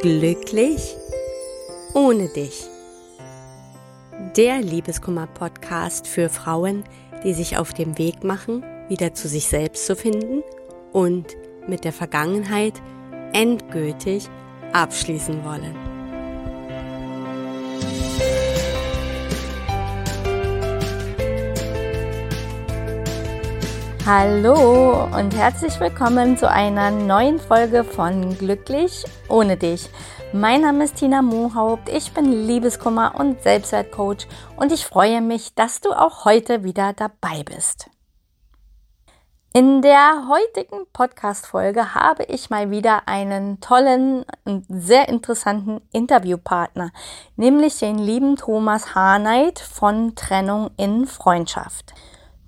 Glücklich ohne dich. Der Liebeskummer-Podcast für Frauen, die sich auf dem Weg machen, wieder zu sich selbst zu finden und mit der Vergangenheit endgültig abschließen wollen. Hallo und herzlich willkommen zu einer neuen Folge von Glücklich ohne dich. Mein Name ist Tina Mohaupt, ich bin Liebeskummer und Selbstwertcoach und ich freue mich, dass du auch heute wieder dabei bist. In der heutigen Podcast-Folge habe ich mal wieder einen tollen und sehr interessanten Interviewpartner, nämlich den lieben Thomas Harnight von Trennung in Freundschaft.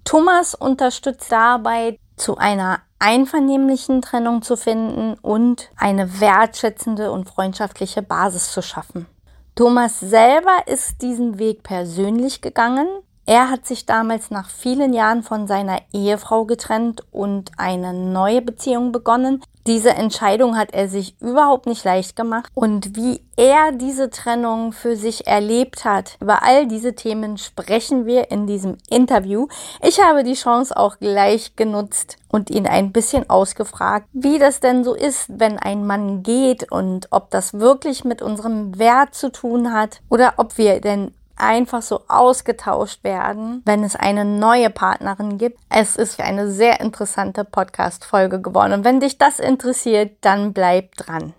Thomas unterstützt dabei, zu einer einvernehmlichen Trennung zu finden und eine wertschätzende und freundschaftliche Basis zu schaffen. Thomas selber ist diesen Weg persönlich gegangen. Er hat sich damals nach vielen Jahren von seiner Ehefrau getrennt und eine neue Beziehung begonnen, diese Entscheidung hat er sich überhaupt nicht leicht gemacht und wie er diese Trennung für sich erlebt hat, über all diese Themen sprechen wir in diesem Interview. Ich habe die Chance auch gleich genutzt und ihn ein bisschen ausgefragt, wie das denn so ist, wenn ein Mann geht und ob das wirklich mit unserem Wert zu tun hat oder ob wir denn einfach so ausgetauscht werden, wenn es eine neue Partnerin gibt. Es ist eine sehr interessante Podcast-Folge geworden. Und wenn dich das interessiert, dann bleib dran.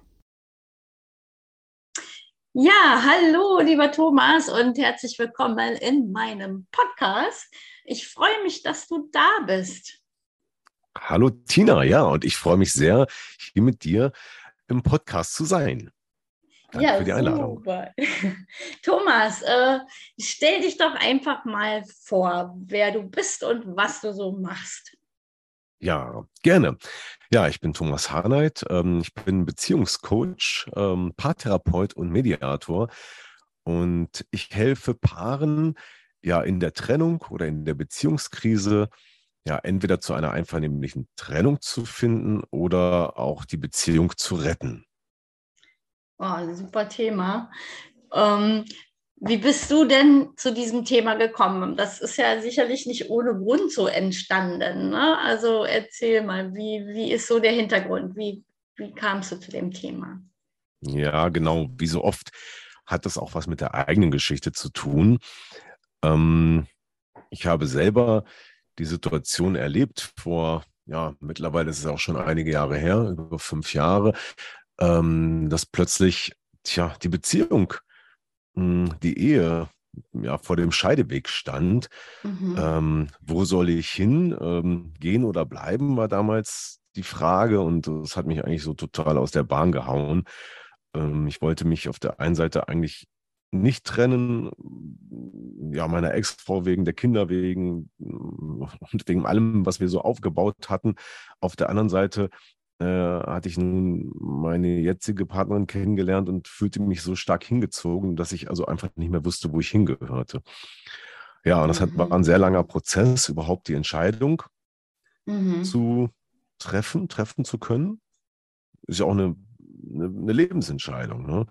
Ja, hallo, lieber Thomas, und herzlich willkommen in meinem Podcast. Ich freue mich, dass du da bist. Hallo, Tina, ja, und ich freue mich sehr, hier mit dir im Podcast zu sein. Danke ja, für die Einladung. Super. Thomas, äh, stell dich doch einfach mal vor, wer du bist und was du so machst. Ja, gerne. Ja, ich bin Thomas Harnight. Ähm, ich bin Beziehungscoach, ähm, Paartherapeut und Mediator. Und ich helfe Paaren ja in der Trennung oder in der Beziehungskrise ja entweder zu einer einvernehmlichen Trennung zu finden oder auch die Beziehung zu retten. Oh, super Thema. Ähm, wie bist du denn zu diesem Thema gekommen? Das ist ja sicherlich nicht ohne Grund so entstanden. Ne? Also erzähl mal, wie, wie ist so der Hintergrund? Wie, wie kamst du zu dem Thema? Ja, genau. Wie so oft hat das auch was mit der eigenen Geschichte zu tun. Ähm, ich habe selber die Situation erlebt vor, ja, mittlerweile ist es auch schon einige Jahre her, über fünf Jahre, ähm, dass plötzlich, tja, die Beziehung, mh, hm, die Ehe, ja, vor dem Scheideweg stand. Mhm. Ähm, wo soll ich hin? Ähm, gehen oder bleiben, war damals die Frage und das hat mich eigentlich so total aus der Bahn gehauen. Ähm, ich wollte mich auf der einen Seite eigentlich nicht trennen, ja, meiner Ex-Frau wegen der Kinder wegen und wegen allem, was wir so aufgebaut hatten. Auf der anderen Seite äh, hatte ich nun meine jetzige Partnerin kennengelernt und fühlte mich so stark hingezogen, dass ich also einfach nicht mehr wusste, wo ich hingehörte. Ja, und das hat, war mhm. ein sehr langer Prozess, überhaupt die Entscheidung mhm. zu treffen, treffen zu können. Ist ja auch eine, eine, eine Lebensentscheidung. Ne?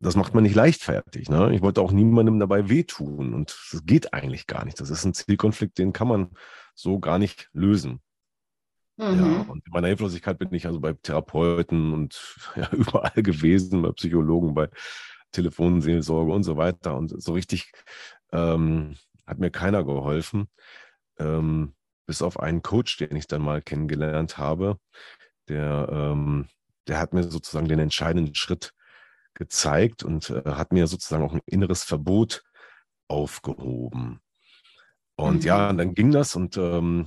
Das macht man nicht leichtfertig. Ne? Ich wollte auch niemandem dabei wehtun und das geht eigentlich gar nicht. Das ist ein Zielkonflikt, den kann man so gar nicht lösen. Mhm. Ja, und in meiner Hilflosigkeit bin ich also bei Therapeuten und ja, überall gewesen, bei Psychologen, bei Telefonseelsorge und so weiter. Und so richtig ähm, hat mir keiner geholfen, ähm, bis auf einen Coach, den ich dann mal kennengelernt habe. Der, ähm, der hat mir sozusagen den entscheidenden Schritt gezeigt und äh, hat mir sozusagen auch ein inneres Verbot aufgehoben. Und mhm. ja, dann ging das und ähm,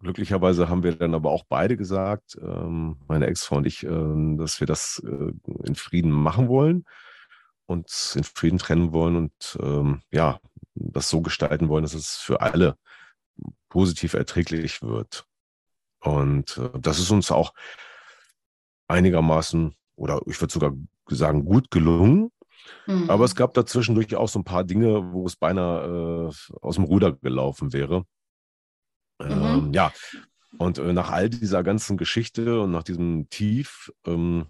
glücklicherweise haben wir dann aber auch beide gesagt, ähm, meine Ex-Frau und ich, äh, dass wir das äh, in Frieden machen wollen und in Frieden trennen wollen und ähm, ja, das so gestalten wollen, dass es für alle positiv erträglich wird. Und äh, das ist uns auch einigermaßen oder ich würde sogar sagen gut gelungen. Mhm. Aber es gab dazwischen durchaus so ein paar Dinge, wo es beinahe äh, aus dem Ruder gelaufen wäre. Mhm. Ähm, ja, und äh, nach all dieser ganzen Geschichte und nach diesem Tief, ähm,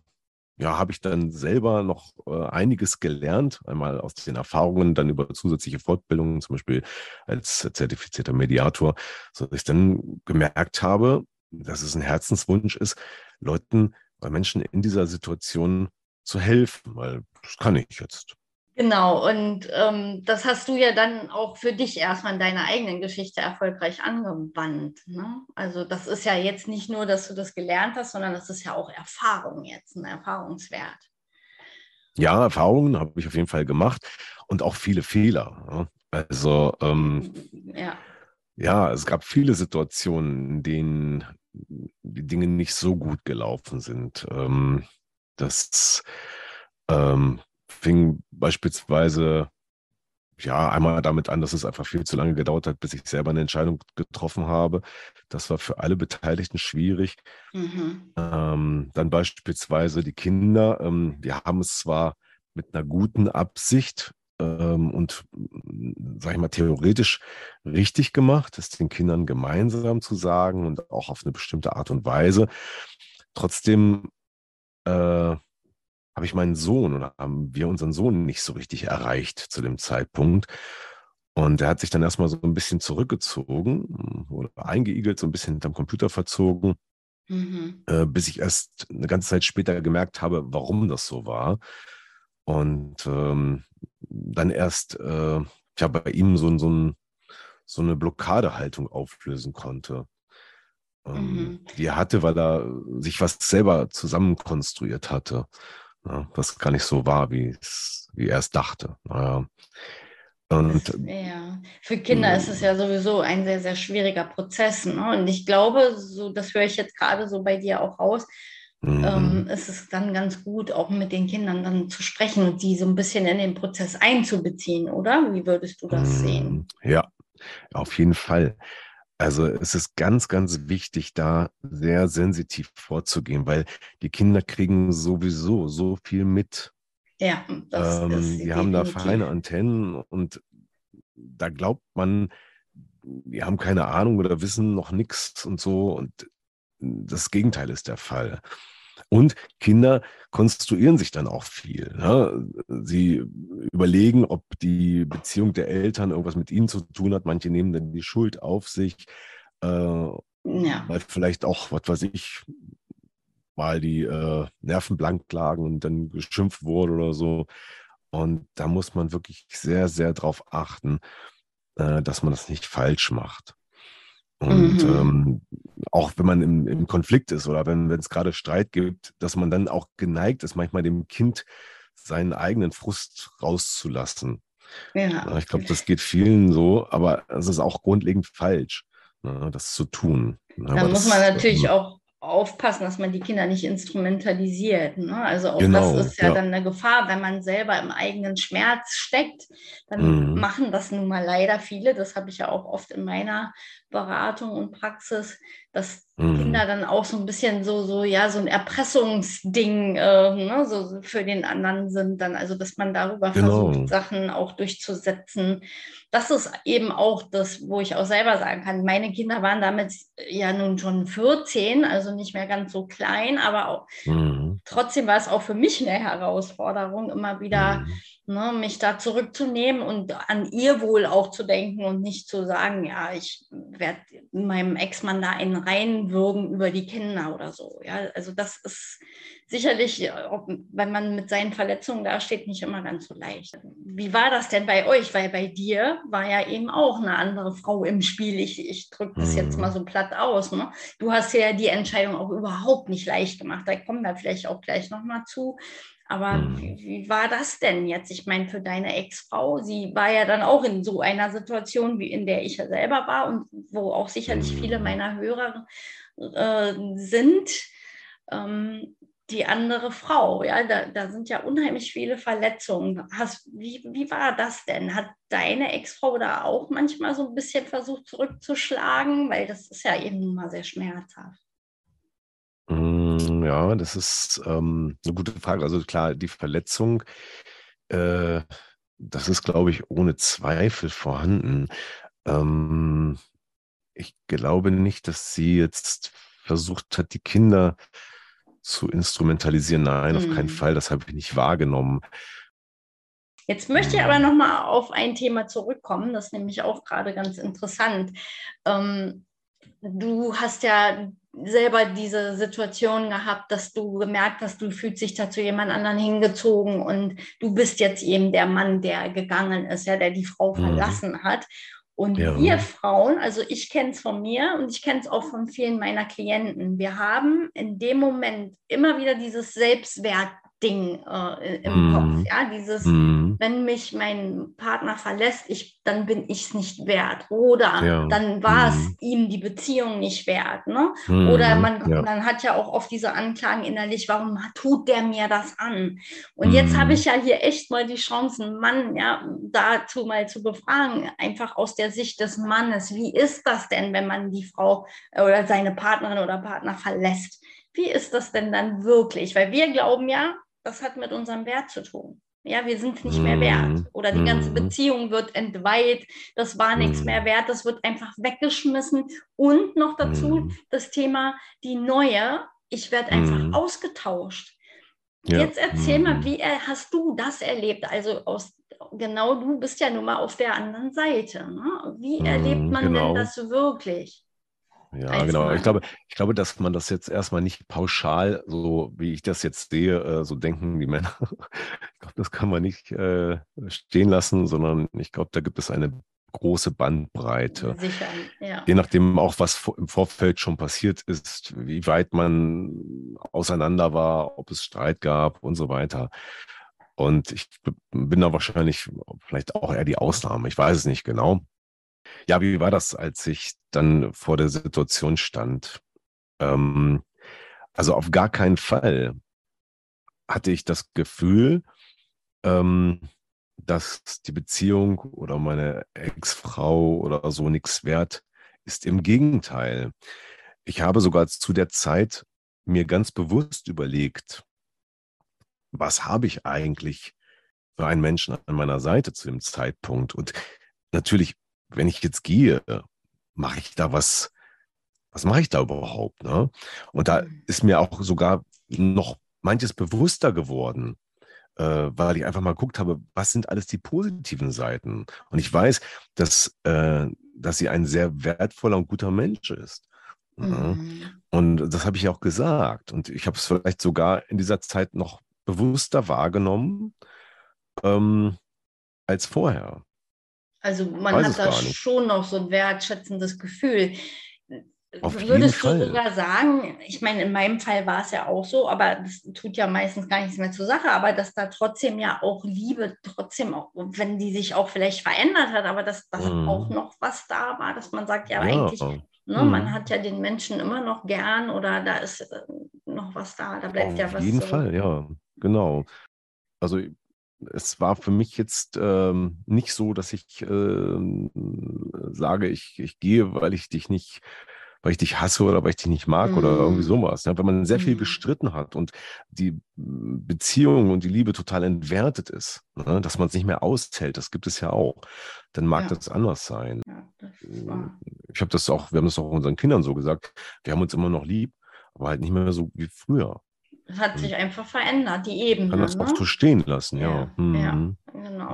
ja, habe ich dann selber noch äh, einiges gelernt, einmal aus den Erfahrungen, dann über zusätzliche Fortbildungen, zum Beispiel als zertifizierter Mediator, so dass ich dann gemerkt habe, dass es ein Herzenswunsch ist, Leuten oder Menschen in dieser Situation zu helfen, weil das kann ich jetzt. Genau, und ähm, das hast du ja dann auch für dich erstmal in deiner eigenen Geschichte erfolgreich angewandt. Ne? Also das ist ja jetzt nicht nur, dass du das gelernt hast, sondern das ist ja auch Erfahrung jetzt, ein Erfahrungswert. Ja, Erfahrungen habe ich auf jeden Fall gemacht und auch viele Fehler. Ne? Also ähm, ja. ja, es gab viele Situationen, in denen die Dinge nicht so gut gelaufen sind. Ähm, das ähm, fing beispielsweise ja einmal damit an, dass es einfach viel zu lange gedauert hat, bis ich selber eine Entscheidung getroffen habe. Das war für alle Beteiligten schwierig. Mhm. Ähm, dann beispielsweise die Kinder. Ähm, wir haben es zwar mit einer guten Absicht ähm, und, sage ich mal, theoretisch richtig gemacht, es den Kindern gemeinsam zu sagen und auch auf eine bestimmte Art und Weise. Trotzdem äh, habe ich meinen Sohn oder haben wir unseren Sohn nicht so richtig erreicht zu dem Zeitpunkt. Und er hat sich dann erstmal so ein bisschen zurückgezogen oder eingeigelt, so ein bisschen hinterm Computer verzogen, mhm. äh, bis ich erst eine ganze Zeit später gemerkt habe, warum das so war. Und ähm, dann erst äh, ja, bei ihm so, so, ein, so eine Blockadehaltung auflösen konnte. Ähm, mhm. Die er hatte, weil er sich was selber zusammenkonstruiert hatte. Ja, was gar nicht so war, wie, wie er es dachte. Naja. Und, ja, für Kinder ist es ja sowieso ein sehr, sehr schwieriger Prozess. Ne? Und ich glaube, so, das höre ich jetzt gerade so bei dir auch raus, mhm. ähm, ist es dann ganz gut, auch mit den Kindern dann zu sprechen und die so ein bisschen in den Prozess einzubeziehen, oder? Wie würdest du das mhm. sehen? Ja, auf jeden Fall. Also es ist ganz, ganz wichtig, da sehr sensitiv vorzugehen, weil die Kinder kriegen sowieso so viel mit. Ja, das ähm, ist Die haben da feine Antennen und da glaubt man, die haben keine Ahnung oder wissen noch nichts und so. Und das Gegenteil ist der Fall. Und Kinder konstruieren sich dann auch viel. Ne? Sie überlegen, ob die Beziehung der Eltern irgendwas mit ihnen zu tun hat. Manche nehmen dann die Schuld auf sich, äh, ja. weil vielleicht auch, was weiß ich, mal die äh, Nerven blank lagen und dann geschimpft wurde oder so. Und da muss man wirklich sehr, sehr darauf achten, äh, dass man das nicht falsch macht. Und mhm. ähm, auch wenn man im, im Konflikt ist oder wenn es gerade Streit gibt, dass man dann auch geneigt ist, manchmal dem Kind seinen eigenen Frust rauszulassen. Ja. Ich glaube, das geht vielen so, aber es ist auch grundlegend falsch, ne, das zu tun. Da muss man natürlich ähm, auch aufpassen, dass man die Kinder nicht instrumentalisiert. Ne? Also auch genau, das ist ja, ja, dann eine Gefahr, wenn man selber im eigenen Schmerz steckt, dann mhm. machen das nun mal leider viele. Das habe ich ja auch oft in meiner Beratung und Praxis, dass mhm. Kinder dann auch so ein bisschen so, so, ja, so ein Erpressungsding äh, ne, so für den anderen sind dann, also dass man darüber genau. versucht, Sachen auch durchzusetzen. Das ist eben auch das, wo ich auch selber sagen kann, meine Kinder waren damit ja nun schon 14, also nicht mehr ganz so klein, aber auch, mhm. trotzdem war es auch für mich eine Herausforderung, immer wieder mhm ne, mich da zurückzunehmen und an ihr wohl auch zu denken und nicht zu sagen, ja, ich werde meinem Ex-Mann da einen reinwürgen über die Kinder oder so. Ja, also das ist sicherlich, wenn man mit seinen Verletzungen dasteht, nicht immer ganz so leicht. Wie war das denn bei euch? Weil bei dir war ja eben auch eine andere Frau im Spiel. Ich, ich drücke das jetzt mal mhm. so platt aus. Ne? Du hast ja die Entscheidung auch überhaupt nicht leicht gemacht. Da kommen wir vielleicht auch gleich nochmal zu. Aber mhm. wie, wie, war das denn jetzt? Ich meine, für deine Ex-Frau, sie war ja dann auch in so einer Situation, wie in der ich ja selber war und wo auch sicherlich viele mhm. meiner Hörer äh, sind. Ähm, die andere Frau, ja, da, da sind ja unheimlich viele Verletzungen. Hast, wie, wie war das denn? Hat deine Ex-Frau da auch manchmal so ein bisschen versucht zurückzuschlagen? Weil das ist ja eben mal sehr schmerzhaft. Hm, ja, das ist ähm, eine gute Frage. Also klar, die Verletzung, äh, das ist, glaube ich, ohne Zweifel vorhanden. Ähm, ich glaube nicht, dass sie jetzt versucht hat, die Kinder zu instrumentalisieren. Nein, auf keinen mhm. Fall. Das habe ich nicht wahrgenommen. Jetzt möchte ich aber noch mal auf ein Thema zurückkommen, das ist nämlich auch gerade ganz interessant. Ähm, du hast ja selber diese Situation gehabt, dass du gemerkt hast, du fühlst dich da zu jemand anderen hingezogen und du bist jetzt eben der Mann, der gegangen ist, ja, der die Frau mhm. verlassen hat. Und ja. wir Frauen, also ich kenne es von mir und ich kenne es auch von vielen meiner Klienten, wir haben in dem Moment immer wieder dieses Selbstwert Ding äh, im mm. Kopf. Ja, dieses, mm. wenn mich mein Partner verlässt, ich, dann bin ich es nicht wert. Oder ja. dann war es mm. ihm die Beziehung nicht wert. Ne? Mhm. Oder man, ja. man hat ja auch oft diese Anklagen innerlich, warum tut der mir das an? Und jetzt habe mhm. ich ja hier echt mal die Chance, einen Mann ja, dazu mal zu befragen, einfach aus der Sicht des Mannes. Wie ist das denn, wenn man die Frau oder seine Partnerin oder Partner verlässt? Wie ist das denn dann wirklich? Weil wir glauben ja, das hat mit unserem Wert zu tun. Ja, wir sind nicht mehr wert. Mhm. Oder die ganze mhm. Beziehung wird entweiht, das war nichts mhm. mehr wert, das wird einfach weggeschmissen. Und noch dazu das Thema, die neue, ich werde einfach ausgetauscht. Ja. Jetzt erzähl mal, wie hast du das erlebt? Also aus, genau, du bist ja nun mal auf der anderen Seite. Ne? Wie erlebt man genau. denn das wirklich? Ja, genau. Ich glaube, ich glaube, dass man das jetzt erstmal nicht pauschal, so wie ich das jetzt sehe, äh, so denken die Männer. Ich glaube, das kann man nicht äh, stehen lassen, sondern ich glaube, da gibt es eine große Bandbreite. Sicher, ja. Je nachdem auch, was im Vorfeld schon passiert ist, wie weit man auseinander war, ob es Streit gab und so weiter. Und ich bin da wahrscheinlich vielleicht auch eher die Ausnahme. Ich weiß es nicht genau. Ja, wie war das, als ich dann vor der Situation stand? Ähm, also auf gar keinen Fall hatte ich das Gefühl, ähm, dass die Beziehung oder meine Ex-Frau oder so nichts wert ist. Im Gegenteil. Ich habe sogar zu der Zeit mir ganz bewusst überlegt, was habe ich eigentlich für einen Menschen an meiner Seite zu dem Zeitpunkt? Und natürlich wenn ich jetzt gehe, mache ich da was, was mache ich da überhaupt? Ne? Und da mhm. ist mir auch sogar noch manches bewusster geworden, äh, weil ich einfach mal geguckt habe, was sind alles die positiven Seiten? Und ich weiß, dass, äh, dass sie ein sehr wertvoller und guter Mensch ist. Ne? Mhm. Und das habe ich auch gesagt. Und ich habe es vielleicht sogar in dieser Zeit noch bewusster wahrgenommen ähm, als vorher. Also man hat da schon noch so ein wertschätzendes Gefühl. Auf Würdest du sogar sagen, ich meine, in meinem Fall war es ja auch so, aber das tut ja meistens gar nichts mehr zur Sache, aber dass da trotzdem ja auch Liebe, trotzdem auch, wenn die sich auch vielleicht verändert hat, aber dass da mm. auch noch was da war, dass man sagt, ja, ja. eigentlich, ne, mm. man hat ja den Menschen immer noch gern oder da ist äh, noch was da, da bleibt Auf ja was. Auf jeden zurück. Fall, ja, genau. Also es war für mich jetzt ähm, nicht so, dass ich äh, sage, ich, ich gehe, weil ich dich nicht, weil ich dich hasse oder weil ich dich nicht mag mm. oder irgendwie mhm. sowas. Ja, wenn man sehr viel mm. gestritten hat und die Beziehung und die Liebe total entwertet ist, ne, dass man es nicht mehr aushält, das gibt es ja auch, dann mag ja. das anders sein. Ja, das ich habe das auch, wir haben das auch unseren Kindern so gesagt, wir haben uns immer noch lieb, aber halt nicht mehr so wie früher. Hat sich einfach verändert, die Ebene. Kann das ne? auch so stehen lassen, ja. Ja, mhm. ja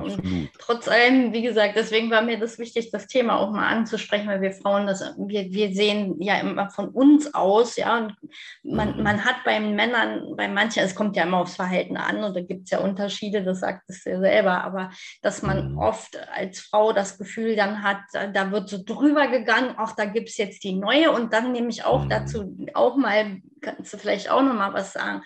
genau. trotz allem, wie gesagt, deswegen war mir das wichtig, das Thema auch mal anzusprechen, weil wir Frauen das, wir, wir sehen ja immer von uns aus, ja. Und man, mhm. man hat bei Männern, bei manchen, es kommt ja immer aufs Verhalten an und da gibt es ja Unterschiede, das sagt es ja selber, aber dass man mhm. oft als Frau das Gefühl dann hat, da wird so drüber gegangen, auch da gibt es jetzt die neue und dann nehme ich auch mhm. dazu auch mal kannst du vielleicht auch noch mal was sagen.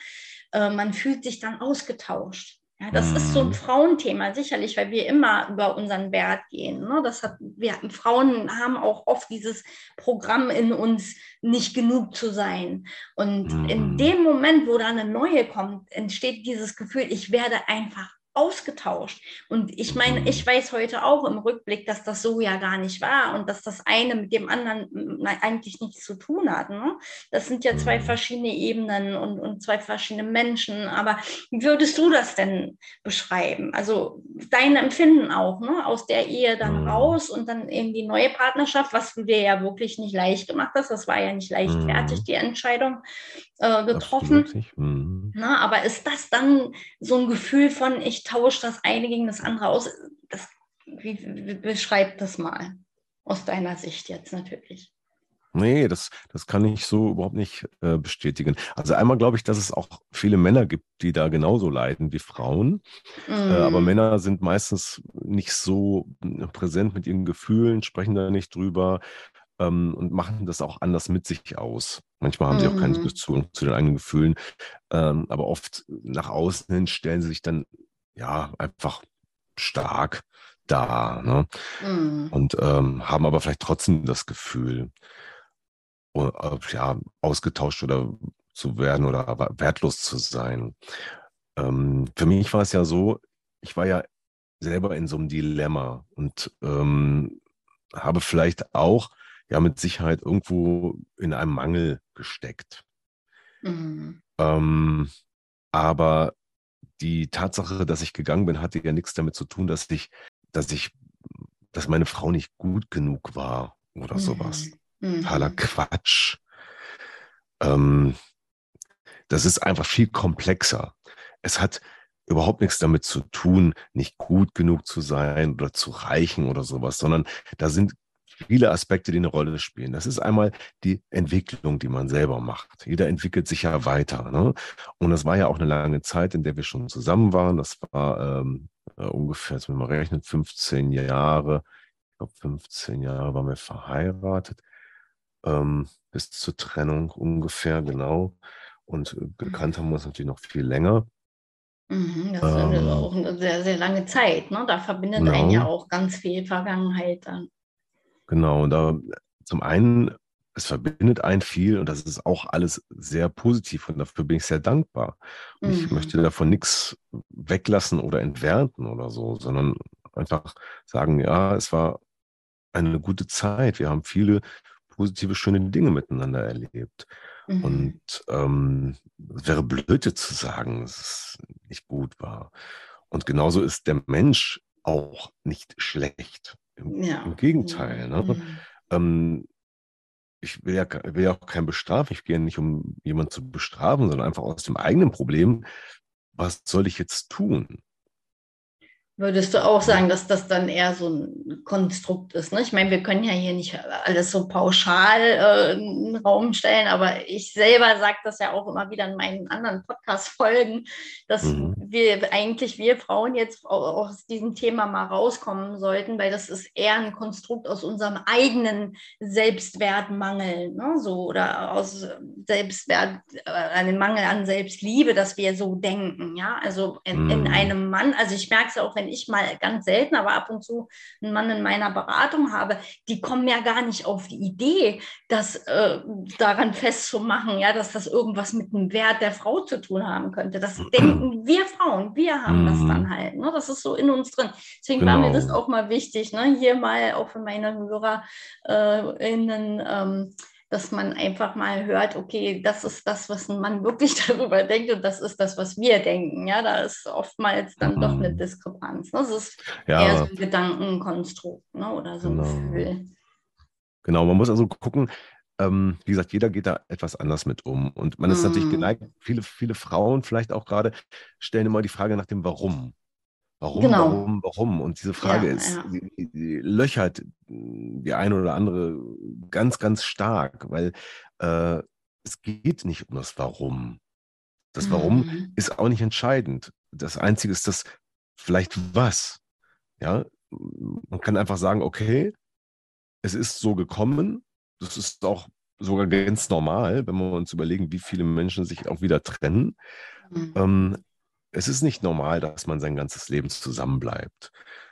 Äh, man fühlt sich dann ausgetauscht. Ja, das mhm. ist so ein mhm. Frauenthema, sicherlich, weil wir immer über unseren Wert gehen. Ne? Das hat, wir Frauen haben auch oft dieses Programm in uns, nicht genug zu sein. Und mhm. in dem Moment, wo da eine neue kommt, entsteht dieses Gefühl, ich werde einfach ausgetauscht. Und ich meine, mhm. ich weiß heute auch im Rückblick, dass das so ja gar nicht war und dass das eine mit dem anderen eigentlich nichts zu tun hat. Ne? Das sind ja zwei mhm. verschiedene Ebenen und, und zwei verschiedene Menschen. Aber wie würdest du das denn beschreiben? Also dein Empfinden auch, ne? aus der Ehe dann mhm. raus und dann eben die neue Partnerschaft, was du dir ja wirklich nicht leicht gemacht hast. Das war ja nicht leichtfertig, die Entscheidung äh, getroffen. Mhm. Na, aber ist das dann so ein Gefühl von, ich tausche das eine gegen das andere aus? Das, wie, wie, beschreib das mal aus deiner Sicht jetzt natürlich. Nee, das, das kann ich so überhaupt nicht äh, bestätigen. Also einmal glaube ich, dass es auch viele Männer gibt, die da genauso leiden wie Frauen. Mm. Äh, aber mhm. Männer sind meistens nicht so präsent mit ihren Gefühlen, sprechen da nicht drüber, ähm, und machen das auch anders mit sich aus. Manchmal haben mhm. sie auch keine Beziehung zu den eigenen Gefühlen, ähm, aber oft nach außen hin stellen sie sich dann ja einfach stark dar ne? mhm. und ähm, haben aber vielleicht trotzdem das Gefühl, uh, ja, ausgetauscht oder zu werden oder wertlos zu sein. Ähm, für mich war es ja so, ich war ja selber in so einem Dilemma und ähm, habe vielleicht auch ja mit Sicherheit irgendwo in einem Mangel gesteckt. Mhm. Ähm, aber die Tatsache, dass ich gegangen bin, hatte ja nichts damit zu tun, dass ich, dass ich, dass meine Frau nicht gut genug war oder mhm. sowas. Mhm. Totaler Quatsch. Ähm, das ist einfach viel komplexer. Es hat überhaupt nichts damit zu tun, nicht gut genug zu sein oder zu reichen oder sowas, sondern da sind viele Aspekte, die eine Rolle spielen. Das ist einmal die Entwicklung, die man selber macht. Jeder entwickelt sich ja weiter. Ne? Und das war ja auch eine lange Zeit, in der wir schon zusammen waren. Das war ähm, äh, ungefähr, wenn man rechnet, 15 Jahre. Ich glaube, 15 Jahre waren wir verheiratet. Ähm, bis zur Trennung ungefähr, genau. Und äh, gekannt haben wir uns natürlich noch viel länger. Mhm, das ist ähm, auch eine sehr, sehr lange Zeit. Ne? Da verbindet genau. einen ja auch ganz viel Vergangenheit dann. Genau, da zum einen, es verbindet ein viel und das ist auch alles sehr positiv und dafür bin ich sehr dankbar. Und mhm. ich möchte davon nichts weglassen oder entwerten oder so, sondern einfach sagen, ja, es war eine gute Zeit. Wir haben viele positive, schöne Dinge miteinander erlebt. Mhm. Und ähm, es wäre blöde zu sagen, dass es nicht gut war. Und genauso ist der Mensch auch nicht schlecht. Im, ja. im Gegenteil. Ne? Mhm. Ähm, ich will ja, will ja auch keinen bestrafen. Ich gehe nicht, um jemanden zu bestrafen, sondern einfach aus dem eigenen Problem. Was soll ich jetzt tun? Würdest du auch sagen, dass das dann eher so ein Konstrukt ist? Ne? Ich meine, wir können ja hier nicht alles so pauschal äh, in den Raum stellen, aber ich selber sage das ja auch immer wieder in meinen anderen Podcast-Folgen, dass mhm. wir eigentlich, wir Frauen jetzt auch aus diesem Thema mal rauskommen sollten, weil das ist eher ein Konstrukt aus unserem eigenen Selbstwertmangel, ne? so, oder aus Selbstwert, äh, einem Mangel an Selbstliebe, dass wir so denken. Ja, also in, mhm. in einem Mann, also ich merke es auch, wenn wenn ich mal ganz selten, aber ab und zu einen Mann in meiner Beratung habe, die kommen ja gar nicht auf die Idee, das äh, daran festzumachen, ja, dass das irgendwas mit dem Wert der Frau zu tun haben könnte. Das denken wir Frauen, wir haben das dann mhm. halt. Ne? Das ist so in uns drin. Deswegen genau. war mir das genau. auch mal wichtig, ne? hier mal auch für meine HörerInnen äh, ähm, dass man einfach mal hört, okay, das ist das, was ein Mann wirklich darüber denkt und das ist das, was wir denken. Ja, da ist oftmals dann mhm. doch eine mhm. Diskrepanz. Ne? Das ist ja, eher so ein Gedankenkonstrukt ne? oder so genau. ein Gefühl. Genau, man muss also gucken, ähm, wie gesagt, jeder geht da etwas anders mit um. Und man ist mhm. natürlich geneigt, viele, viele Frauen vielleicht auch gerade stellen immer die Frage nach dem Warum. Warum, genau. warum, warum? Und diese Frage ja, ist, ja. Die, die, löchert die eine oder andere ganz, ganz stark, weil äh, es geht nicht um das Warum. Das Warum mhm. ist auch nicht entscheidend. Das Einzige ist das vielleicht was. Ja, man kann einfach sagen, okay, es ist so gekommen. Das ist auch sogar ganz normal, wenn wir uns überlegen, wie viele Menschen sich auch wieder trennen. Mhm. Ähm, es ist nicht normal, dass man sein ganzes Leben zusammenbleibt.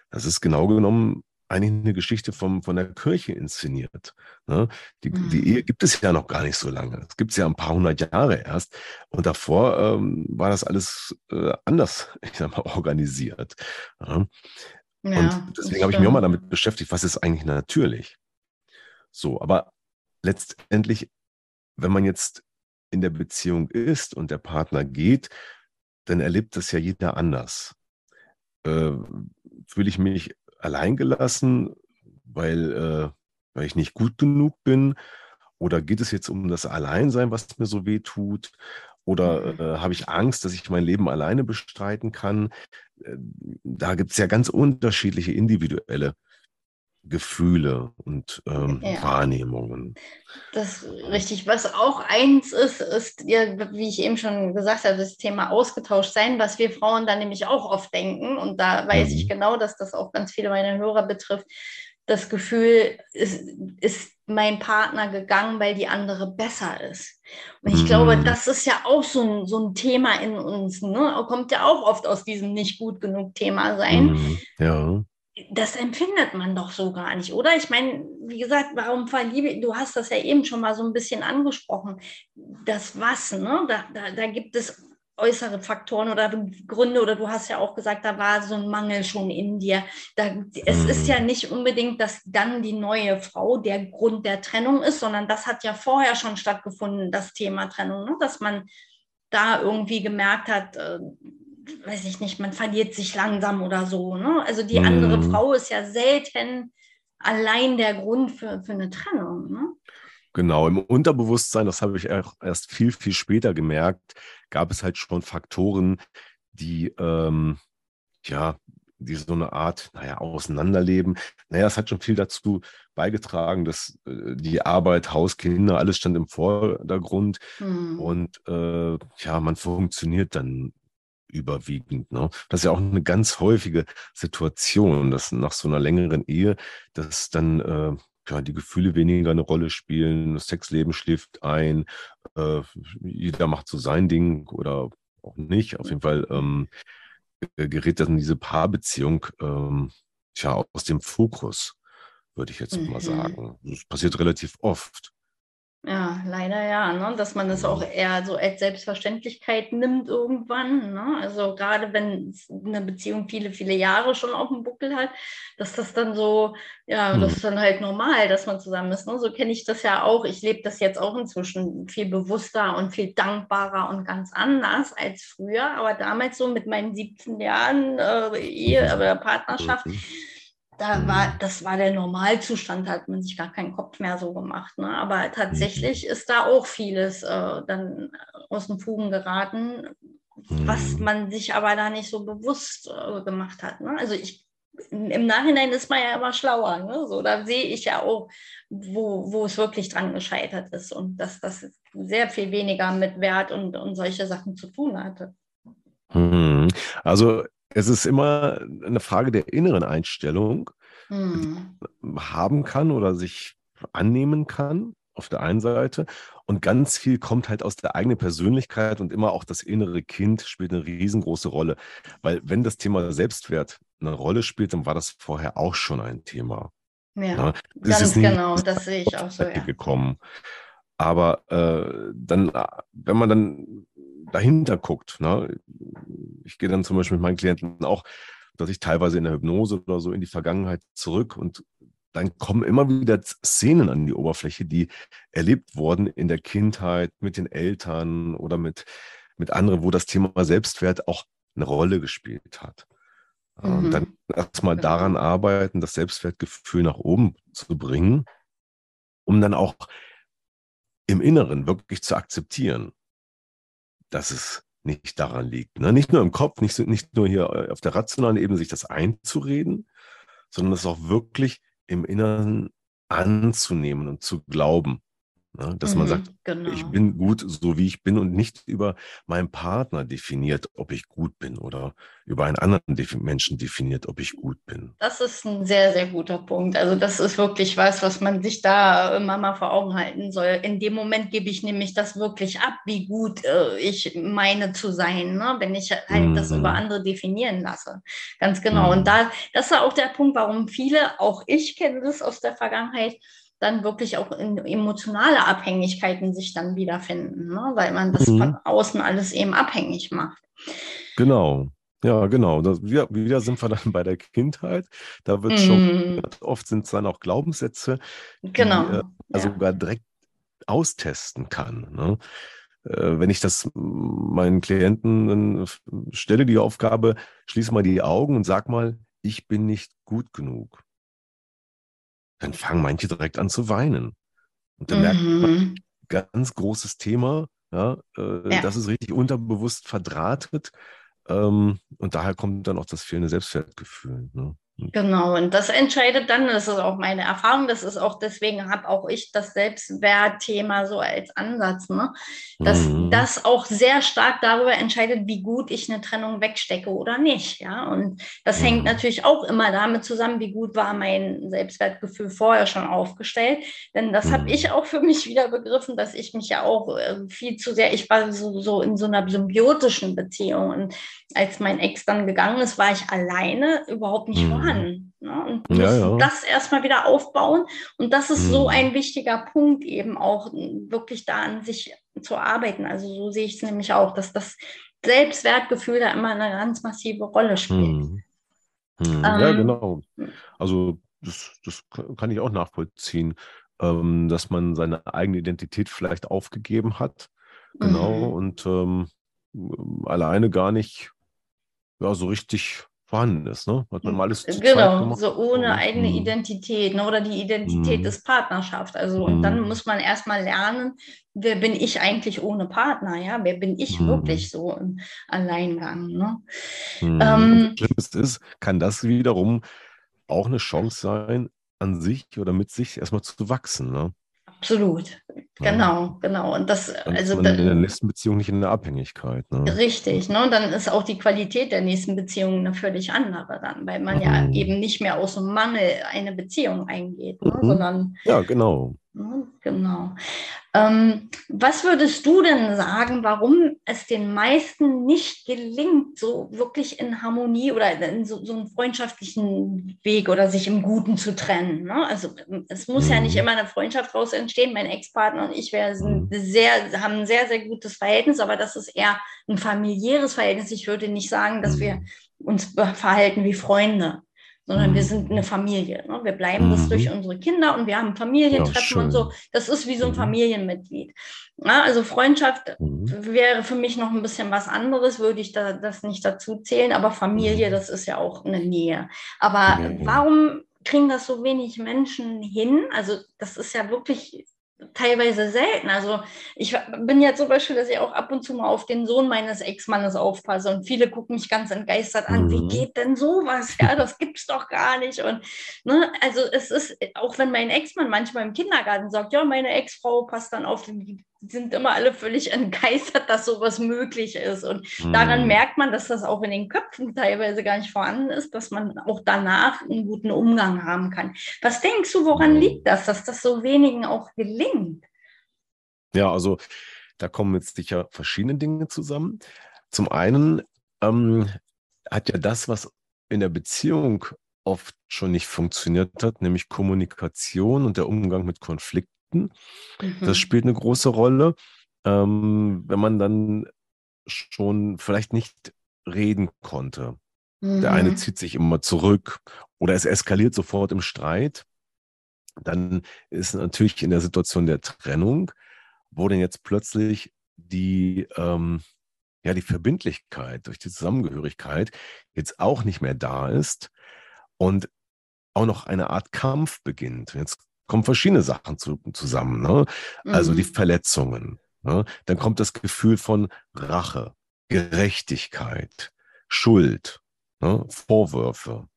Das ist genau genommen eigentlich eine Geschichte vom, von der Kirche inszeniert. Ne? Die, mhm. die Ehe gibt es ja noch gar nicht so lange. Es gibt es ja ein paar hundert Jahre erst. Und davor ähm, war das alles äh, anders, ich sag mal, organisiert. Ja? Ja, und deswegen habe ich mich auch mal damit beschäftigt, was ist eigentlich natürlich? So, aber letztendlich, wenn man jetzt in der Beziehung ist und der Partner geht, dann erlebt das ja jeder anders. Äh, fühle ich mich alleingelassen, weil, äh, weil ich nicht gut genug bin? Oder geht es jetzt um das Alleinsein, was mir so weh tut? Oder mhm. äh, habe ich Angst, dass ich mein Leben alleine bestreiten kann? Äh, da gibt es ja ganz unterschiedliche individuelle Gefühle und ähm, ja. Wahrnehmungen. Das ist richtig. Was auch eins ist, ist, ja, wie ich eben schon gesagt habe, das Thema ausgetauscht sein, was wir Frauen dann nämlich auch oft denken. Und da weiß mhm. ich genau, dass das auch ganz viele meiner Hörer betrifft. Das Gefühl, ist, ist mein Partner gegangen, weil die andere besser ist. Und ich mhm. glaube, das ist ja auch so ein, so ein Thema in uns. Ne? Kommt ja auch oft aus diesem nicht gut genug Thema sein. Mhm. Ja das empfindet man doch so gar nicht, oder? Ich meine, wie gesagt, warum verliebe du hast das ja eben schon mal so ein bisschen angesprochen. Das Was, ne? Da, da, da gibt es äußere Faktoren oder Gründe, oder du hast ja auch gesagt, da war so ein Mangel schon in dir. Da, es mhm. ist ja nicht unbedingt, dass dann die neue Frau der Grund der Trennung ist, sondern das hat ja vorher schon stattgefunden, das Thema Trennung, ne? dass man da irgendwie gemerkt hat, äh, weiß ich nicht, man verliert sich langsam oder so. Ne? Also die andere mhm. Frau ist ja selten allein der Grund für, für eine Trennung. Ne? Genau, im Unterbewusstsein, das habe ich erst viel, viel später gemerkt, gab es halt schon Faktoren, die, ähm, ja, die so eine Art, naja, Auseinanderleben. Naja, es hat schon viel dazu beigetragen, dass äh, die Arbeit, Haus, Kinder, alles stand im Vordergrund. Hm. Und äh, ja, man funktioniert dann überwiegend. Ne? Das ist ja auch eine ganz häufige Situation, dass nach so einer längeren Ehe, dass dann äh, ja, die Gefühle weniger eine Rolle spielen, das Sexleben schläft ein, äh, jeder macht so sein Ding oder auch nicht. Auf jeden Fall ähm, gerät dann diese Paarbeziehung ähm, tja, aus dem Fokus, würde ich jetzt mhm. mal sagen. Das passiert relativ oft. Ja, leider ja, ne? dass man das auch eher so als Selbstverständlichkeit nimmt irgendwann. Ne? Also gerade wenn eine Beziehung viele, viele Jahre schon auf dem Buckel hat, dass das dann so, ja, mhm. das ist dann halt normal, dass man zusammen ist. Ne? So kenne ich das ja auch. Ich lebe das jetzt auch inzwischen viel bewusster und viel dankbarer und ganz anders als früher. Aber damals so mit meinen 17 Jahren äh, Ehe oder Partnerschaft. Mhm da war, mhm. das war der Normalzustand, da hat man sich gar keinen Kopf mehr so gemacht. Ne? Aber tatsächlich mhm. ist da auch vieles äh, dann aus den Fugen geraten, was mhm. man sich aber da nicht so bewusst äh, gemacht hat. Ne? Also ich im Nachhinein ist man ja immer schlauer. Ne? So, da sehe ich ja auch, wo, wo es wirklich dran gescheitert ist und dass das sehr viel weniger mit Wert und, und solche Sachen zu tun hatte. Also es ist immer eine Frage der inneren Einstellung, hm. haben kann oder sich annehmen kann auf der einen Seite. Und ganz viel kommt halt aus der eigenen Persönlichkeit und immer auch das innere Kind spielt eine riesengroße Rolle. Weil wenn das Thema Selbstwert eine Rolle spielt, dann war das vorher auch schon ein Thema. Ja, das ganz genau, das sehe ich auch so. Ja. Gekommen. Aber äh, dann, wenn man dann dahinter guckt. Ne? Ich gehe dann zum Beispiel mit meinen Klienten auch, dass ich teilweise in der Hypnose oder so in die Vergangenheit zurück und dann kommen immer wieder Szenen an die Oberfläche, die erlebt wurden in der Kindheit mit den Eltern oder mit, mit anderen, wo das Thema Selbstwert auch eine Rolle gespielt hat. Ähm, mhm. Dann erstmal daran arbeiten, das Selbstwertgefühl nach oben zu bringen, um dann auch im Inneren wirklich zu akzeptieren, dass es nicht daran liegt. Ne? Nicht nur im Kopf, nicht, nicht nur hier äh, auf der rationalen Ebene sich das einzureden, sondern es auch wirklich im Inneren anzunehmen und zu glauben, Ne? Dass mhm, man sagt, genau. ich bin gut, so wie ich bin und nicht über meinen Partner definiert, ob ich gut bin oder über einen anderen Menschen definiert, ob ich gut bin. Das ist ein sehr, sehr guter Punkt. Also das ist wirklich was, was man sich da immer mal vor Augen halten soll. In dem Moment gebe ich nämlich das wirklich ab, wie gut äh, ich meine zu sein, ne? wenn ich halt mhm. das über andere definieren lasse. Ganz genau. Mhm. Und da, das ist auch der Punkt, warum viele, auch ich kenne das aus der Vergangenheit, dann wirklich auch in emotionale Abhängigkeiten sich dann wiederfinden, ne? weil man das mhm. von außen alles eben abhängig macht. Genau. Ja, genau. Das, wieder, wieder sind wir dann bei der Kindheit. Da wird mm. schon, mhm. oft sind es dann auch Glaubenssätze, genau. die äh, ja. sogar direkt austesten kann. Ne? Äh, wenn ich das meinen Klienten stelle, die Aufgabe, schließ mal die Augen und sag mal, ich bin nicht gut genug dann fangen manche direkt an zu weinen. Und dann mhm. merkt man, mhm. ganz großes Thema, ja, äh, ja. das ist richtig unterbewusst verdrahtet. Ähm, und daher kommt dann auch das fehlende Selbstwertgefühl. Ne? Genau, und das entscheidet dann, das ist auch meine Erfahrung, das ist auch, deswegen habe auch ich das Selbstwertthema so als Ansatz, ne? dass mhm. das auch sehr stark darüber entscheidet, wie gut ich eine Trennung wegstecke oder nicht. Ja, und das mhm. hängt natürlich auch immer damit zusammen, wie gut war mein Selbstwertgefühl vorher schon aufgestellt. Denn das mhm. habe ich auch für mich wieder begriffen, dass ich mich ja auch äh, viel zu sehr, ich war so, so in so einer symbiotischen Beziehung und als mein Ex dann gegangen ist, war ich alleine überhaupt nicht mhm. Vorhanden. Ne? Und ja, ja. das erstmal wieder aufbauen. Und das ist mhm. so ein wichtiger Punkt, eben auch wirklich da an sich zu arbeiten. Also so sehe ich es nämlich auch, dass das Selbstwertgefühl da immer eine ganz massive Rolle spielt. Mhm. mhm. Ähm, ja, genau. Also das, das kann ich auch nachvollziehen, ähm, dass man seine eigene Identität vielleicht aufgegeben hat. Genau. Mhm. Und ähm, alleine gar nicht ja, so richtig vorhanden ist. Ne? Hat man mal alles genau, so ohne eigene mhm. Identität ne? oder die Identität mhm. ist Partnerschaft. Also und dann mhm. muss man erstmal lernen, wer bin ich eigentlich ohne Partner? Ja, wer bin ich mhm. wirklich so im Alleingang? Ne? Ähm, Schlimmes ist, kann das wiederum auch eine Chance sein, an sich oder mit sich erstmal zu wachsen. Ne? Absolut, genau, genau. Und das, dann also in der nächsten Beziehung nicht in der Abhängigkeit. Ne? Richtig, ne? Und dann ist auch die Qualität der nächsten Beziehung eine völlig andere dann, weil man mhm. ja eben nicht mehr aus dem Mangel eine Beziehung eingeht, ne? mhm. sondern ja, genau. Genau. Ähm, was würdest du denn sagen, warum es den meisten nicht gelingt, so wirklich in Harmonie oder in so, so einen freundschaftlichen Weg oder sich im Guten zu trennen? Ne? Also es muss ja nicht mhm. immer eine Freundschaft daraus entstehen. Mein Ex-Partner und ich mhm. sehr, haben ein sehr, sehr gutes Verhältnis, aber das ist eher ein familiäres Verhältnis. Ich würde nicht sagen, dass wir mhm. uns verhalten wie Freunde sondern wir mhm. sind eine Familie. Ne? Wir bleiben mhm. das durch unsere Kinder und wir haben Familientreffen ja, und so. Das ist wie so ein mhm. Familienmitglied. Ja, also Freundschaft mhm. wäre für mich noch ein bisschen was anderes, würde ich da, das nicht dazu zählen, aber Familie, mhm. das ist ja auch eine Nähe. Aber warum kriegen das so wenig Menschen hin? Also das ist ja wirklich teilweise selten. Also ich bin ja zum Beispiel, dass ich auch ab und zu mal auf den Sohn meines Ex-Mannes aufpasse und viele gucken mich ganz entgeistert an, mhm. wie geht denn sowas? Ja, das gibt's doch gar nicht. Und ne, also es ist, auch wenn mein Ex-Mann manchmal im Kindergarten sagt, ja, meine Ex-Frau passt dann auf den sind immer alle völlig entgeistert, dass sowas möglich ist. Und mhm. daran merkt man, dass das auch in den Köpfen teilweise gar nicht vorhanden ist, dass man auch danach einen guten Umgang haben kann. Was denkst du, woran mhm. liegt das, dass das so wenigen auch gelingt? Ja, also da kommen jetzt sicher verschiedene Dinge zusammen. Zum einen ähm, hat ja das, was in der Beziehung oft schon nicht funktioniert hat, nämlich Kommunikation und der Umgang mit Mhm. Das spielt eine große Rolle. Ähm, wenn man dann schon vielleicht nicht reden konnte. Mhm. Der eine mhm. zieht sich immer zurück oder es eskaliert sofort im Streit. Dann ist natürlich in der Situation der Trennung, wo denn jetzt plötzlich die, ähm, ja, die Verbindlichkeit durch die Zusammengehörigkeit jetzt auch nicht mehr da ist und auch noch eine Art Kampf beginnt. Jetzt kommen verschiedene Sachen zu, zusammen. Ne? Also mhm. die Verletzungen. Ne? Dann kommt das Gefühl von Rache, Gerechtigkeit, Schuld, ne? Vorwürfe.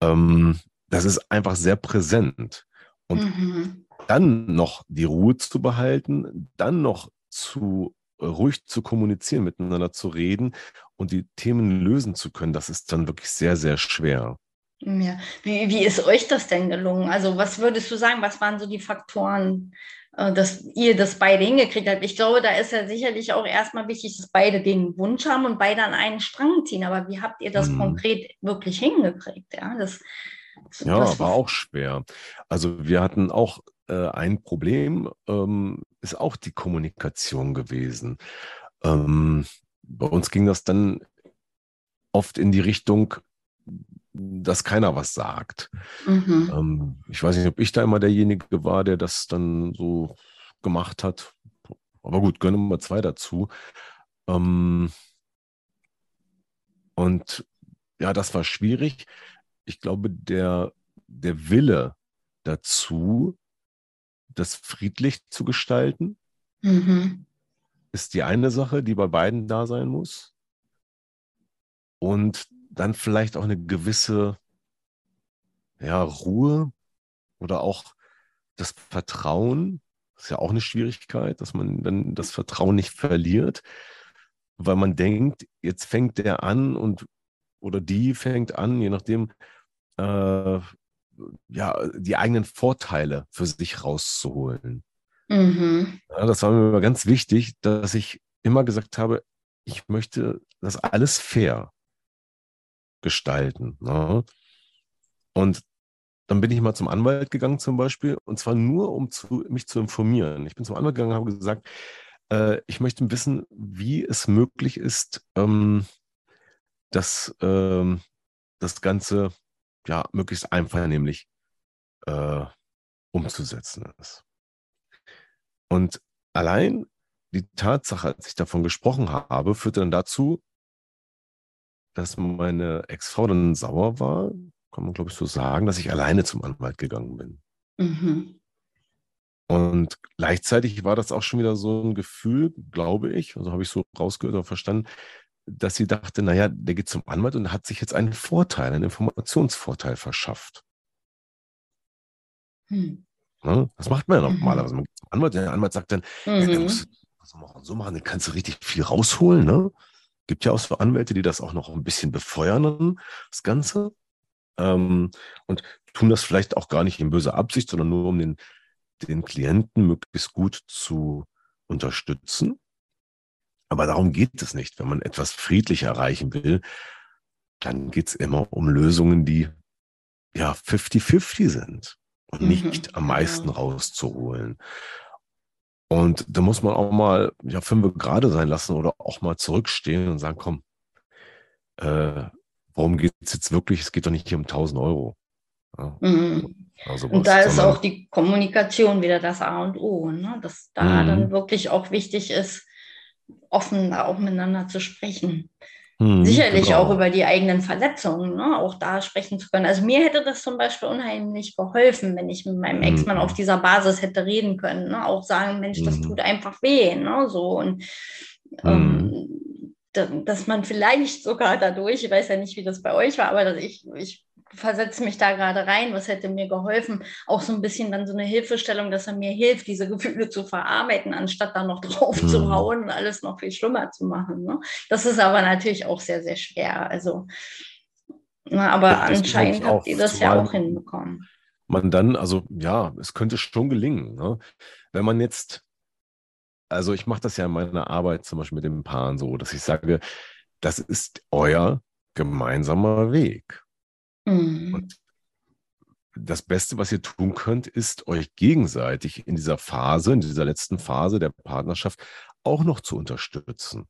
Ähm, das ist einfach sehr präsent. Und mhm. dann noch die Ruhe zu behalten, dann noch zu äh, ruhig zu kommunizieren, miteinander zu reden und die Themen lösen zu können, das ist dann wirklich sehr, sehr schwer. Ja. Wie, wie ist euch das denn gelungen? Also was würdest du sagen, was waren so die Faktoren, äh, dass ihr das beide hingekriegt habt? Ich glaube, da ist ja sicherlich auch erstmal wichtig, dass beide den Wunsch haben und beide an einen Strang ziehen. Aber wie habt ihr das hm. konkret wirklich hingekriegt? Ja, das, ja das war auch schwer. Also wir hatten auch äh, ein Problem, ähm, ist auch die Kommunikation gewesen. Ähm, bei uns ging das dann oft in die Richtung, dass keiner was sagt. Mhm. Ähm, ich weiß nicht, ob ich da immer derjenige war, der das dann so gemacht hat. Aber gut, gönne mal zwei dazu. Ähm, und ja, das war schwierig. Ich glaube, der, der Wille dazu, das friedlich zu gestalten, mhm. ist die eine Sache, die bei beiden da sein muss. Und dann vielleicht auch eine gewisse ja, Ruhe oder auch das Vertrauen. Das ist ja auch eine Schwierigkeit, dass man dann das Vertrauen nicht verliert, weil man denkt, jetzt fängt der an und oder die fängt an, je nachdem, äh, ja, die eigenen Vorteile für sich rauszuholen. Mhm. Ja, das war mir immer ganz wichtig, dass ich immer gesagt habe, ich möchte das alles fair gestalten. Ne? Und dann bin ich mal zum Anwalt gegangen zum Beispiel, und zwar nur, um zu, mich zu informieren. Ich bin zum Anwalt gegangen und habe gesagt, äh, ich möchte wissen, wie es möglich ist, ähm, dass ähm, das Ganze ja möglichst einvernehmlich äh, umzusetzen ist. Und allein die Tatsache, als ich davon gesprochen habe, führte dann dazu, dass meine Ex-Frau dann sauer war, kann man glaube ich so sagen, dass ich alleine zum Anwalt gegangen bin. Mhm. Und gleichzeitig war das auch schon wieder so ein Gefühl, glaube ich, also habe ich so rausgehört oder verstanden, dass sie dachte, naja, der geht zum Anwalt und hat sich jetzt einen Vorteil, einen Informationsvorteil verschafft. Hm. Ne? Das macht man ja mhm. normalerweise. Man geht zum Anwalt, der Anwalt sagt dann, mhm. ja, der muss so machen, so machen, dann kannst du richtig viel rausholen. Ne? Gibt ja auch so Anwälte, die das auch noch ein bisschen befeuern, das Ganze. Ähm, und tun das vielleicht auch gar nicht in böser Absicht, sondern nur um den, den Klienten möglichst gut zu unterstützen. Aber darum geht es nicht. Wenn man etwas friedlich erreichen will, dann geht es immer um Lösungen, die ja 50-50 sind und mhm, nicht am meisten ja. rauszuholen. Und da muss man auch mal ja fünf gerade sein lassen oder auch mal zurückstehen und sagen, komm, äh, worum geht es jetzt wirklich? Es geht doch nicht hier um 1000 Euro. Ja. Mhm. Also und da ist auch die Kommunikation wieder das A und O, ne? dass da mhm. dann wirklich auch wichtig ist, offen auch miteinander zu sprechen. Mhm, Sicherlich genau. auch über die eigenen Verletzungen, ne? auch da sprechen zu können. Also mir hätte das zum Beispiel unheimlich geholfen, wenn ich mit meinem Ex-Mann mhm. auf dieser Basis hätte reden können. Ne? Auch sagen, Mensch, das mhm. tut einfach weh. Ne? So und ähm, dass man vielleicht sogar dadurch, ich weiß ja nicht, wie das bei euch war, aber dass ich, ich versetze mich da gerade rein, was hätte mir geholfen, auch so ein bisschen dann so eine Hilfestellung, dass er mir hilft, diese Gefühle zu verarbeiten, anstatt da noch drauf mhm. zu hauen und alles noch viel schlimmer zu machen. Ne? Das ist aber natürlich auch sehr, sehr schwer. Also, na, aber das anscheinend habt ihr das ja auch hinbekommen. Man dann, also ja, es könnte schon gelingen. Ne? Wenn man jetzt, also ich mache das ja in meiner Arbeit zum Beispiel mit den Paaren so, dass ich sage, das ist euer gemeinsamer Weg. Mhm. Und das Beste, was ihr tun könnt, ist euch gegenseitig in dieser Phase, in dieser letzten Phase der Partnerschaft auch noch zu unterstützen.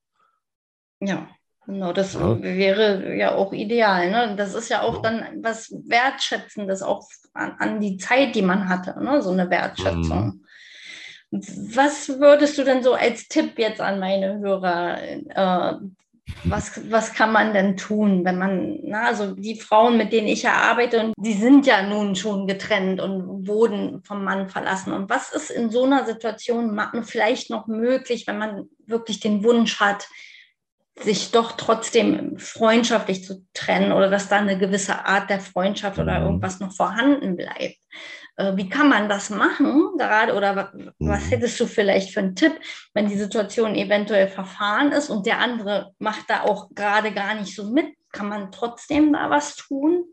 Ja, genau, das ja. wäre ja auch ideal. Ne? Das ist ja auch ja. dann was Wertschätzendes auch an, an, die Zeit, die man hatte, ne? so eine Wertschätzung. Mhm. Was würdest du denn so als Tipp jetzt an meine Hörer äh, was, was kann man denn tun, wenn man, na, also die Frauen, mit denen ich ja arbeite, und die sind ja nun schon getrennt und wurden vom Mann verlassen. Und was ist in so einer Situation vielleicht noch möglich, wenn man wirklich den Wunsch hat, sich doch trotzdem freundschaftlich zu trennen oder dass da eine gewisse Art der Freundschaft mhm. oder irgendwas noch vorhanden bleibt. Äh, wie kann man das machen gerade oder was mhm. hättest du vielleicht für einen Tipp, wenn die Situation eventuell verfahren ist und der andere macht da auch gerade gar nicht so mit? Kann man trotzdem da was tun?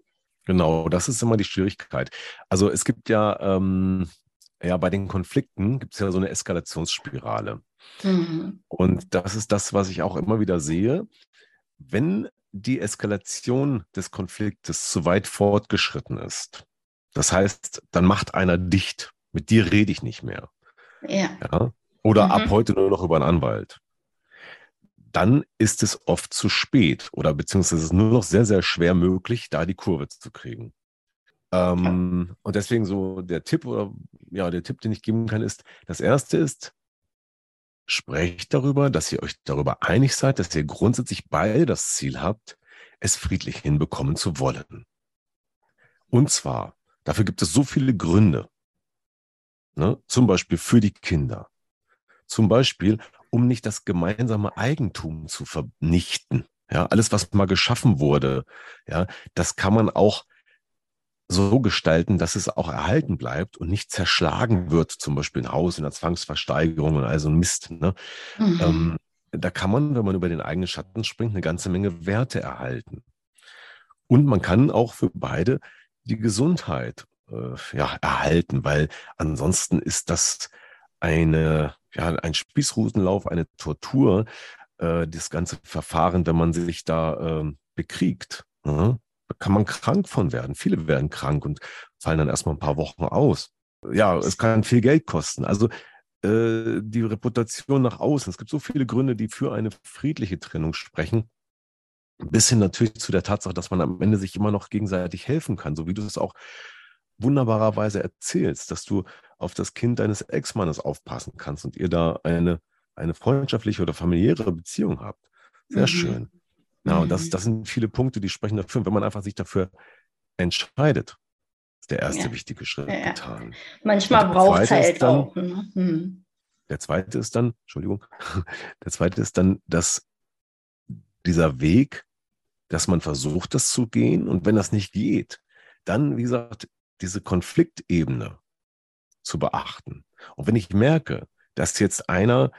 Genau, das ist immer die Schwierigkeit. Also es gibt ja, ähm, ja bei den Konflikten gibt es ja so eine Eskalationsspirale. Mhm. Und das ist das, was ich auch immer wieder sehe. Wenn die Eskalation des Konfliktes zu weit fortgeschritten ist, das heißt, dann macht einer dicht. Mit dir rede ich nicht mehr. Ja. ja? Oder mhm. ab heute nur noch über einen Anwalt. Dann ist es oft zu spät oder beziehungsweise es ist nur noch sehr, sehr schwer möglich, da die Kurve zu kriegen. Ähm, und deswegen so der Tipp oder ja, der Tipp, den ich geben kann, ist, das erste ist, sprecht darüber, dass ihr euch darüber einig seid, dass ihr grundsätzlich beide das Ziel habt, es friedlich hinbekommen zu wollen. Und zwar, dafür gibt es so viele Gründe. Ne? Zum Beispiel für die Kinder. Zum Beispiel, um nicht das gemeinsame Eigentum zu vernichten. Ja, alles, was mal geschaffen wurde, ja, das kann man auch so gestalten, dass es auch erhalten bleibt und nicht zerschlagen wird, zum Beispiel ein Haus in der Zwangsversteigerung und all so ein Mist. Ne? Mhm. Ähm, da kann man, wenn man über den eigenen Schatten springt, eine ganze Menge Werte erhalten. Und man kann auch für beide die Gesundheit äh, ja, erhalten, weil ansonsten ist das eine, ja, ein Spießrutenlauf, eine Tortur, äh, das ganze Verfahren, wenn man sich da äh, bekriegt. Ne? Da kann man krank von werden. Viele werden krank und fallen dann erstmal ein paar Wochen aus. Ja, es kann viel Geld kosten. Also äh, die Reputation nach außen. Es gibt so viele Gründe, die für eine friedliche Trennung sprechen. Bis hin natürlich zu der Tatsache, dass man am Ende sich immer noch gegenseitig helfen kann, so wie du es auch wunderbarerweise erzählst, dass du auf das Kind deines Ex-Mannes aufpassen kannst und ihr da eine, eine freundschaftliche oder familiäre Beziehung habt. Sehr mhm. schön. Ja, und das, mhm. das sind viele Punkte, die sprechen dafür. Und wenn man einfach sich dafür entscheidet, ist der erste ja. wichtige Schritt ja. getan. Manchmal braucht es halt dann, auch. Ne? Hm. Der zweite ist dann, Entschuldigung, der zweite ist dann, dass dieser Weg, dass man versucht, das zu gehen und wenn das nicht geht, dann, wie gesagt, diese Konfliktebene zu beachten. Und wenn ich merke, dass jetzt einer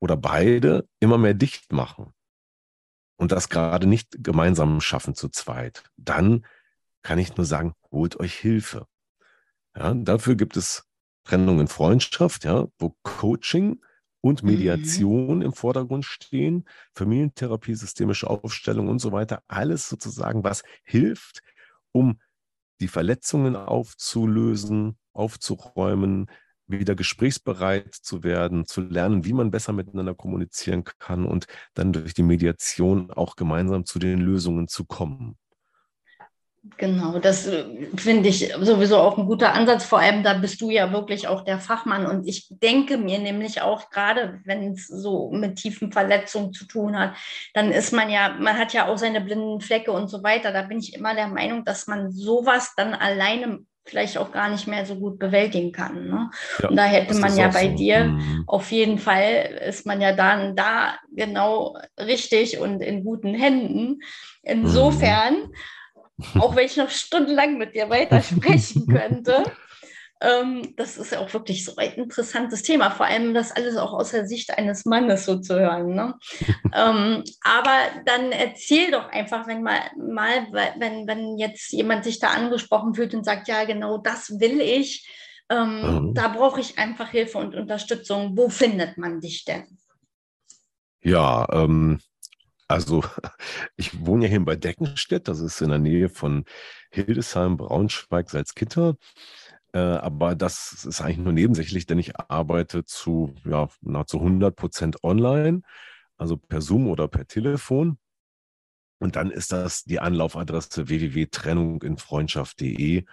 oder beide immer mehr dicht machen, und das gerade nicht gemeinsam schaffen zu zweit, dann kann ich nur sagen, holt euch Hilfe. Ja, dafür gibt es Trennung in Freundschaft, ja, wo Coaching und mhm. Mediation mhm. im Vordergrund stehen, Familientherapie, systemische Aufstellung und so weiter. Alles sozusagen, was hilft, um die Verletzungen aufzulösen, aufzuräumen, wieder gesprächsbereit zu werden, zu lernen, wie man besser miteinander kommunizieren kann und dann durch die Mediation auch gemeinsam zu den Lösungen zu kommen. Genau, das äh, finde ich sowieso auch ein guter Ansatz. Vor allem, da bist du ja wirklich auch der Fachmann. Und ich denke mir nämlich auch, gerade wenn es so mit tiefen Verletzungen zu tun hat, dann ist man ja, man hat ja auch seine blinden Flecke und so weiter. Da bin ich immer der Meinung, dass man sowas dann alleine vielleicht auch gar nicht mehr so gut bewältigen kann. Ne? Ja, und da hätte man ja bei so. dir mhm. auf jeden Fall, ist man ja dann da genau richtig und in guten Händen. Insofern, mhm. Auch wenn ich noch stundenlang mit dir weitersprechen könnte, ähm, das ist ja auch wirklich so ein interessantes Thema, vor allem das alles auch aus der Sicht eines Mannes so zu hören. Ne? ähm, aber dann erzähl doch einfach, wenn mal, mal wenn, wenn jetzt jemand sich da angesprochen fühlt und sagt, ja, genau das will ich, ähm, mhm. da brauche ich einfach Hilfe und Unterstützung. Wo findet man dich denn? Ja, ähm, also ich wohne ja hier bei Deckenstedt, das ist in der Nähe von Hildesheim, Braunschweig, Salzgitter. Äh, aber das ist eigentlich nur nebensächlich, denn ich arbeite zu ja, nahezu 100 Prozent online, also per Zoom oder per Telefon. Und dann ist das die Anlaufadresse www.trennunginfreundschaft.de. Äh,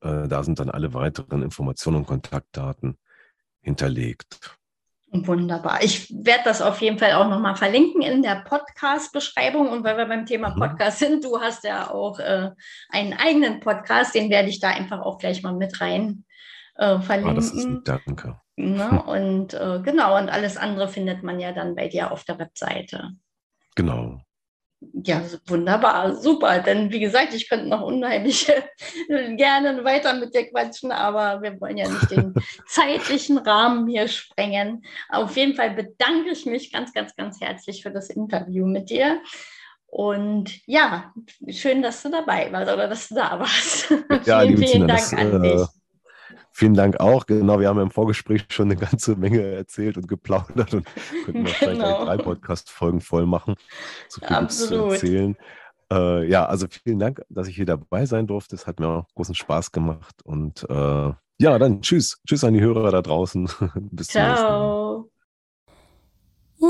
da sind dann alle weiteren Informationen und Kontaktdaten hinterlegt. Wunderbar. Ich werde das auf jeden Fall auch nochmal verlinken in der Podcast-Beschreibung. Und weil wir beim Thema mhm. Podcast sind, du hast ja auch äh, einen eigenen Podcast, den werde ich da einfach auch gleich mal mit rein äh, verlinken. Ah, das ist lieb, danke. Ne? Und äh, genau, und alles andere findet man ja dann bei dir auf der Webseite. Genau. Ja, wunderbar, super. Denn wie gesagt, ich könnte noch unheimlich gerne weiter mit dir quatschen, aber wir wollen ja nicht den zeitlichen Rahmen hier sprengen. Auf jeden Fall bedanke ich mich ganz, ganz, ganz herzlich für das Interview mit dir. Und ja, schön, dass du dabei warst oder dass du da warst. Ja, vielen, vielen Dank das, an dich. Äh, vielen Dank auch. Genau, wir haben im Vorgespräch schon eine ganze Menge erzählt und geplaudert und könnten wir vielleicht genau. drei Podcast-Folgen voll machen. So viel zu erzählen. Äh, ja, also vielen Dank, dass ich hier dabei sein durfte. Es hat mir auch großen Spaß gemacht. Und äh, ja, dann tschüss. Tschüss an die Hörer da draußen. Bis Ciao. zum nächsten Mal.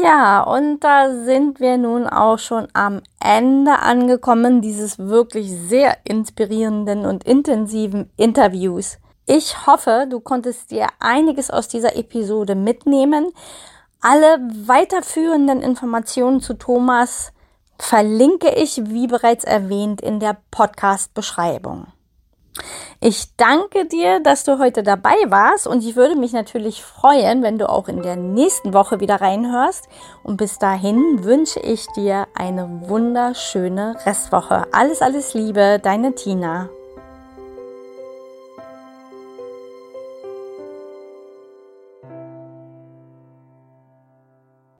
Ja, und da sind wir nun auch schon am Ende angekommen dieses wirklich sehr inspirierenden und intensiven Interviews. Ich hoffe, du konntest dir einiges aus dieser Episode mitnehmen. Alle weiterführenden Informationen zu Thomas verlinke ich, wie bereits erwähnt, in der Podcast-Beschreibung. Ich danke dir, dass du heute dabei warst und ich würde mich natürlich freuen, wenn du auch in der nächsten Woche wieder reinhörst. Und bis dahin wünsche ich dir eine wunderschöne Restwoche. Alles, alles Liebe, deine Tina.